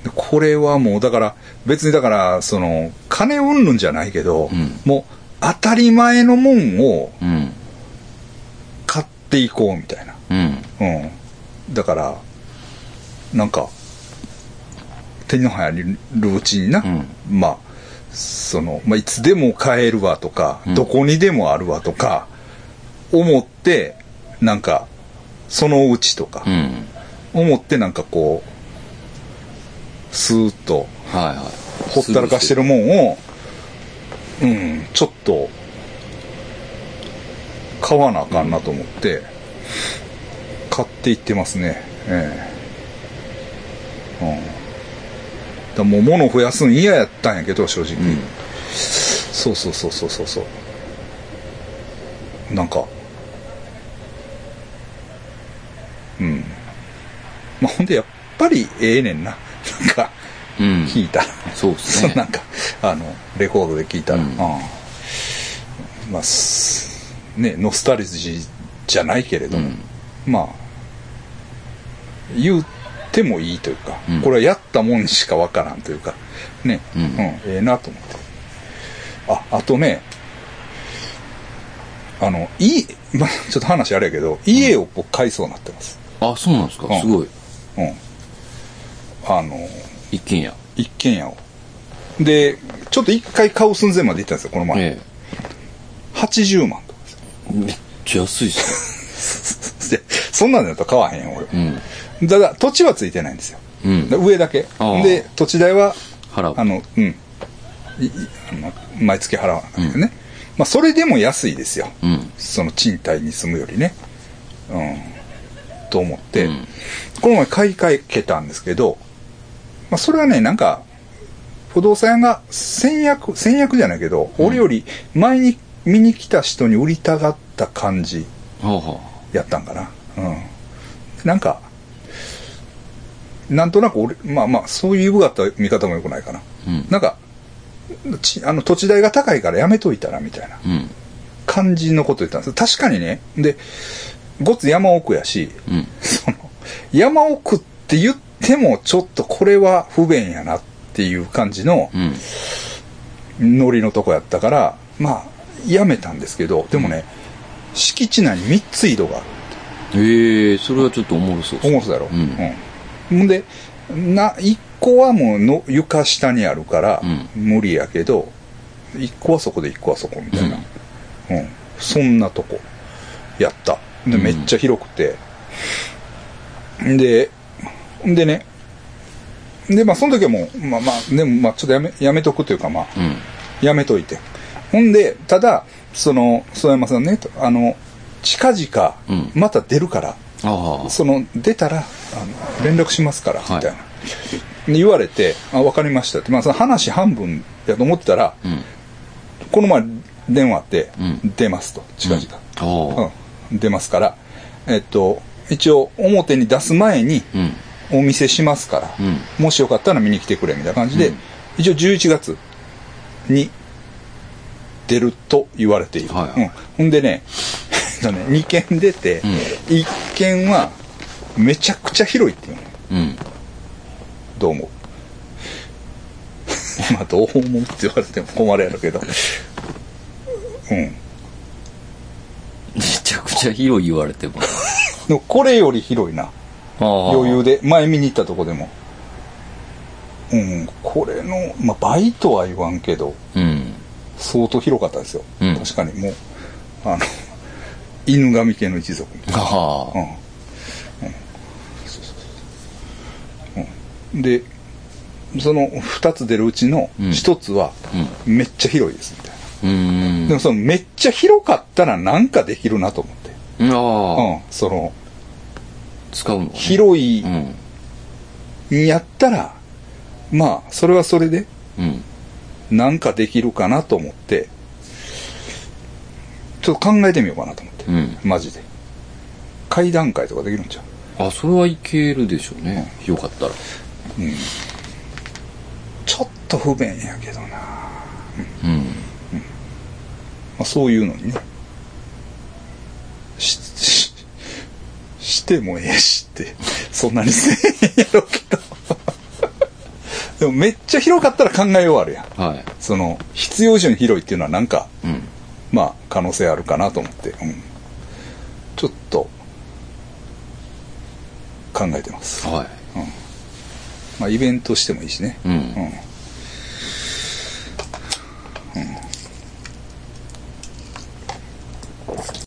でこれはもうだから別にだからその金うんぬんじゃないけど、うん。もう当たり前のもんをっていこうみたいなうん。うん。だから、なんか、手の入るうちにな、うんまあ、その、まあ、いつでも買えるわとか、うんどこにでもあるわとか、思って、なんか、そのうちとかう、ん。思ってなんかこう、スーッと、はいはい。ほったらかしてるもんを、うん、ちょっと、買わなあかんなと思って、買っていってますね。ええ。うん。だもう物増やすん嫌やったんやけど、正直。うん。そうそうそうそうそうそう。なんか、うん。まあ、ほんでやっぱりええねんな。なんか、うん。聞いたら。そうですね。そ <laughs> うなんかあのレコードで聞いたら、ううんんまあすねノスタルジーじゃないけれども、うん。まあ言ってもいいというか、うん。これはやったもんにしかわからんというかね、うん。ええなと思って。ああとねあのいまあちょっと話あれやけど家を僕買いそうになってます。あ、そうなんですか？うん。すごい。うん。あの一軒家。一軒家を。でちょっと一回買う寸前まで行ったんですよこの前、え80万。めっちゃ安いっす <laughs> でそんなんだったら買わへんよ俺。ね。だから土地はついてないんですよ、うん。うん。で上だけ。で土地代は払う。あのうん。あの毎月払わないけないね、まあそれでも安いですよ。うん。その賃貸に住むよりね。うん。と思って、うん。この前買い替えたんですけど、まあ、それはねなんか不動産屋が先約先約じゃないけど、俺より前に見に来た人に売りたがった感じやったんかな。うん。なんか、なんとなく俺、まあまあ、そういうがった見方もよくないかな。うんなんか、ちあの土地代が高いからやめといたらみたいなうん。感じのこと言ったんです。確かにね、で、ごつ山奥やし、うん。<laughs> その、山奥って言ってもちょっとこれは不便やなっていう感じのうん。ノリのとこやったから、まあ、やめたんですけど、でもね、敷地内に3つ井戸がある。ええそれはちょっとおもろそうっす思ってたやろ。うんうん。で、な、1個はもうの床下にあるからう無理やけど、1個はそこで1個はそこみたいな。うん。そんなとこやった。で、うんめっちゃ広くて。で、でね、で、まあ、その時はもう、まあまあ、でも、まあ、ちょっとやめ、やめとくというか、まあ、うん。やめといて。ほんで、ただ、その、曽山さんね、とあの、近々うん、また出るから、ああ。その、出たら、あの、連絡しますから、みはいたいな。で言われて、あ、わかりましたって。まあ、その話半分やと思ってたら、うん。この前電話あって、うん出ますと、近々。出ますから、えっと、一応、表に出す前に、うん。お見せしますから、うん。もしよかったら見に来てくれ、みたいな感じで、うん一応11月に出ると言われている。はいうん。ほんでね、えっとね、2件出て、うん1件はめちゃくちゃ広いっていうの。うん。どう思う？<laughs> まあ、どう思うって言われても困るやろうけど。うん。めちゃくちゃ広い言われても。<laughs> これより広いな。余余裕で。前見に行ったとこでも。うん。これの、まあ、倍とは言わんけど、うん。相当広かったですよ。うん確かにもう、あの、<laughs> 犬神家の一族。ああ。うん。うん。そうそうそう。うん。で、その二つ出るうちのうん一つは、めっちゃ広いです、みたいな。でもそのめっちゃ広かったらなんかできるなと思って。ああ。うん。その、使うのね広いうん。んやったら、まあ、それはそれで、うん。なんかできるかなと思って、ちょっと考えてみようかなと思って。うん。マジで。階段階とかできるんじゃう？あ、それはいけるでしょうね。よかったら。うん。ちょっと不便やけどな。うん。まあ、そういうのにね。し、し、してもええしって、そんなにせえへんやろうけど。でもめっちゃ広かったら考えようあるやん。はい。その、必要以上に広いっていうのはなんか、うん、まあ、可能性あるかなと思って、うん。ちょっと、考えてます。はい。うん。まあ、イベントしてもいいしね。うん。うん。うん、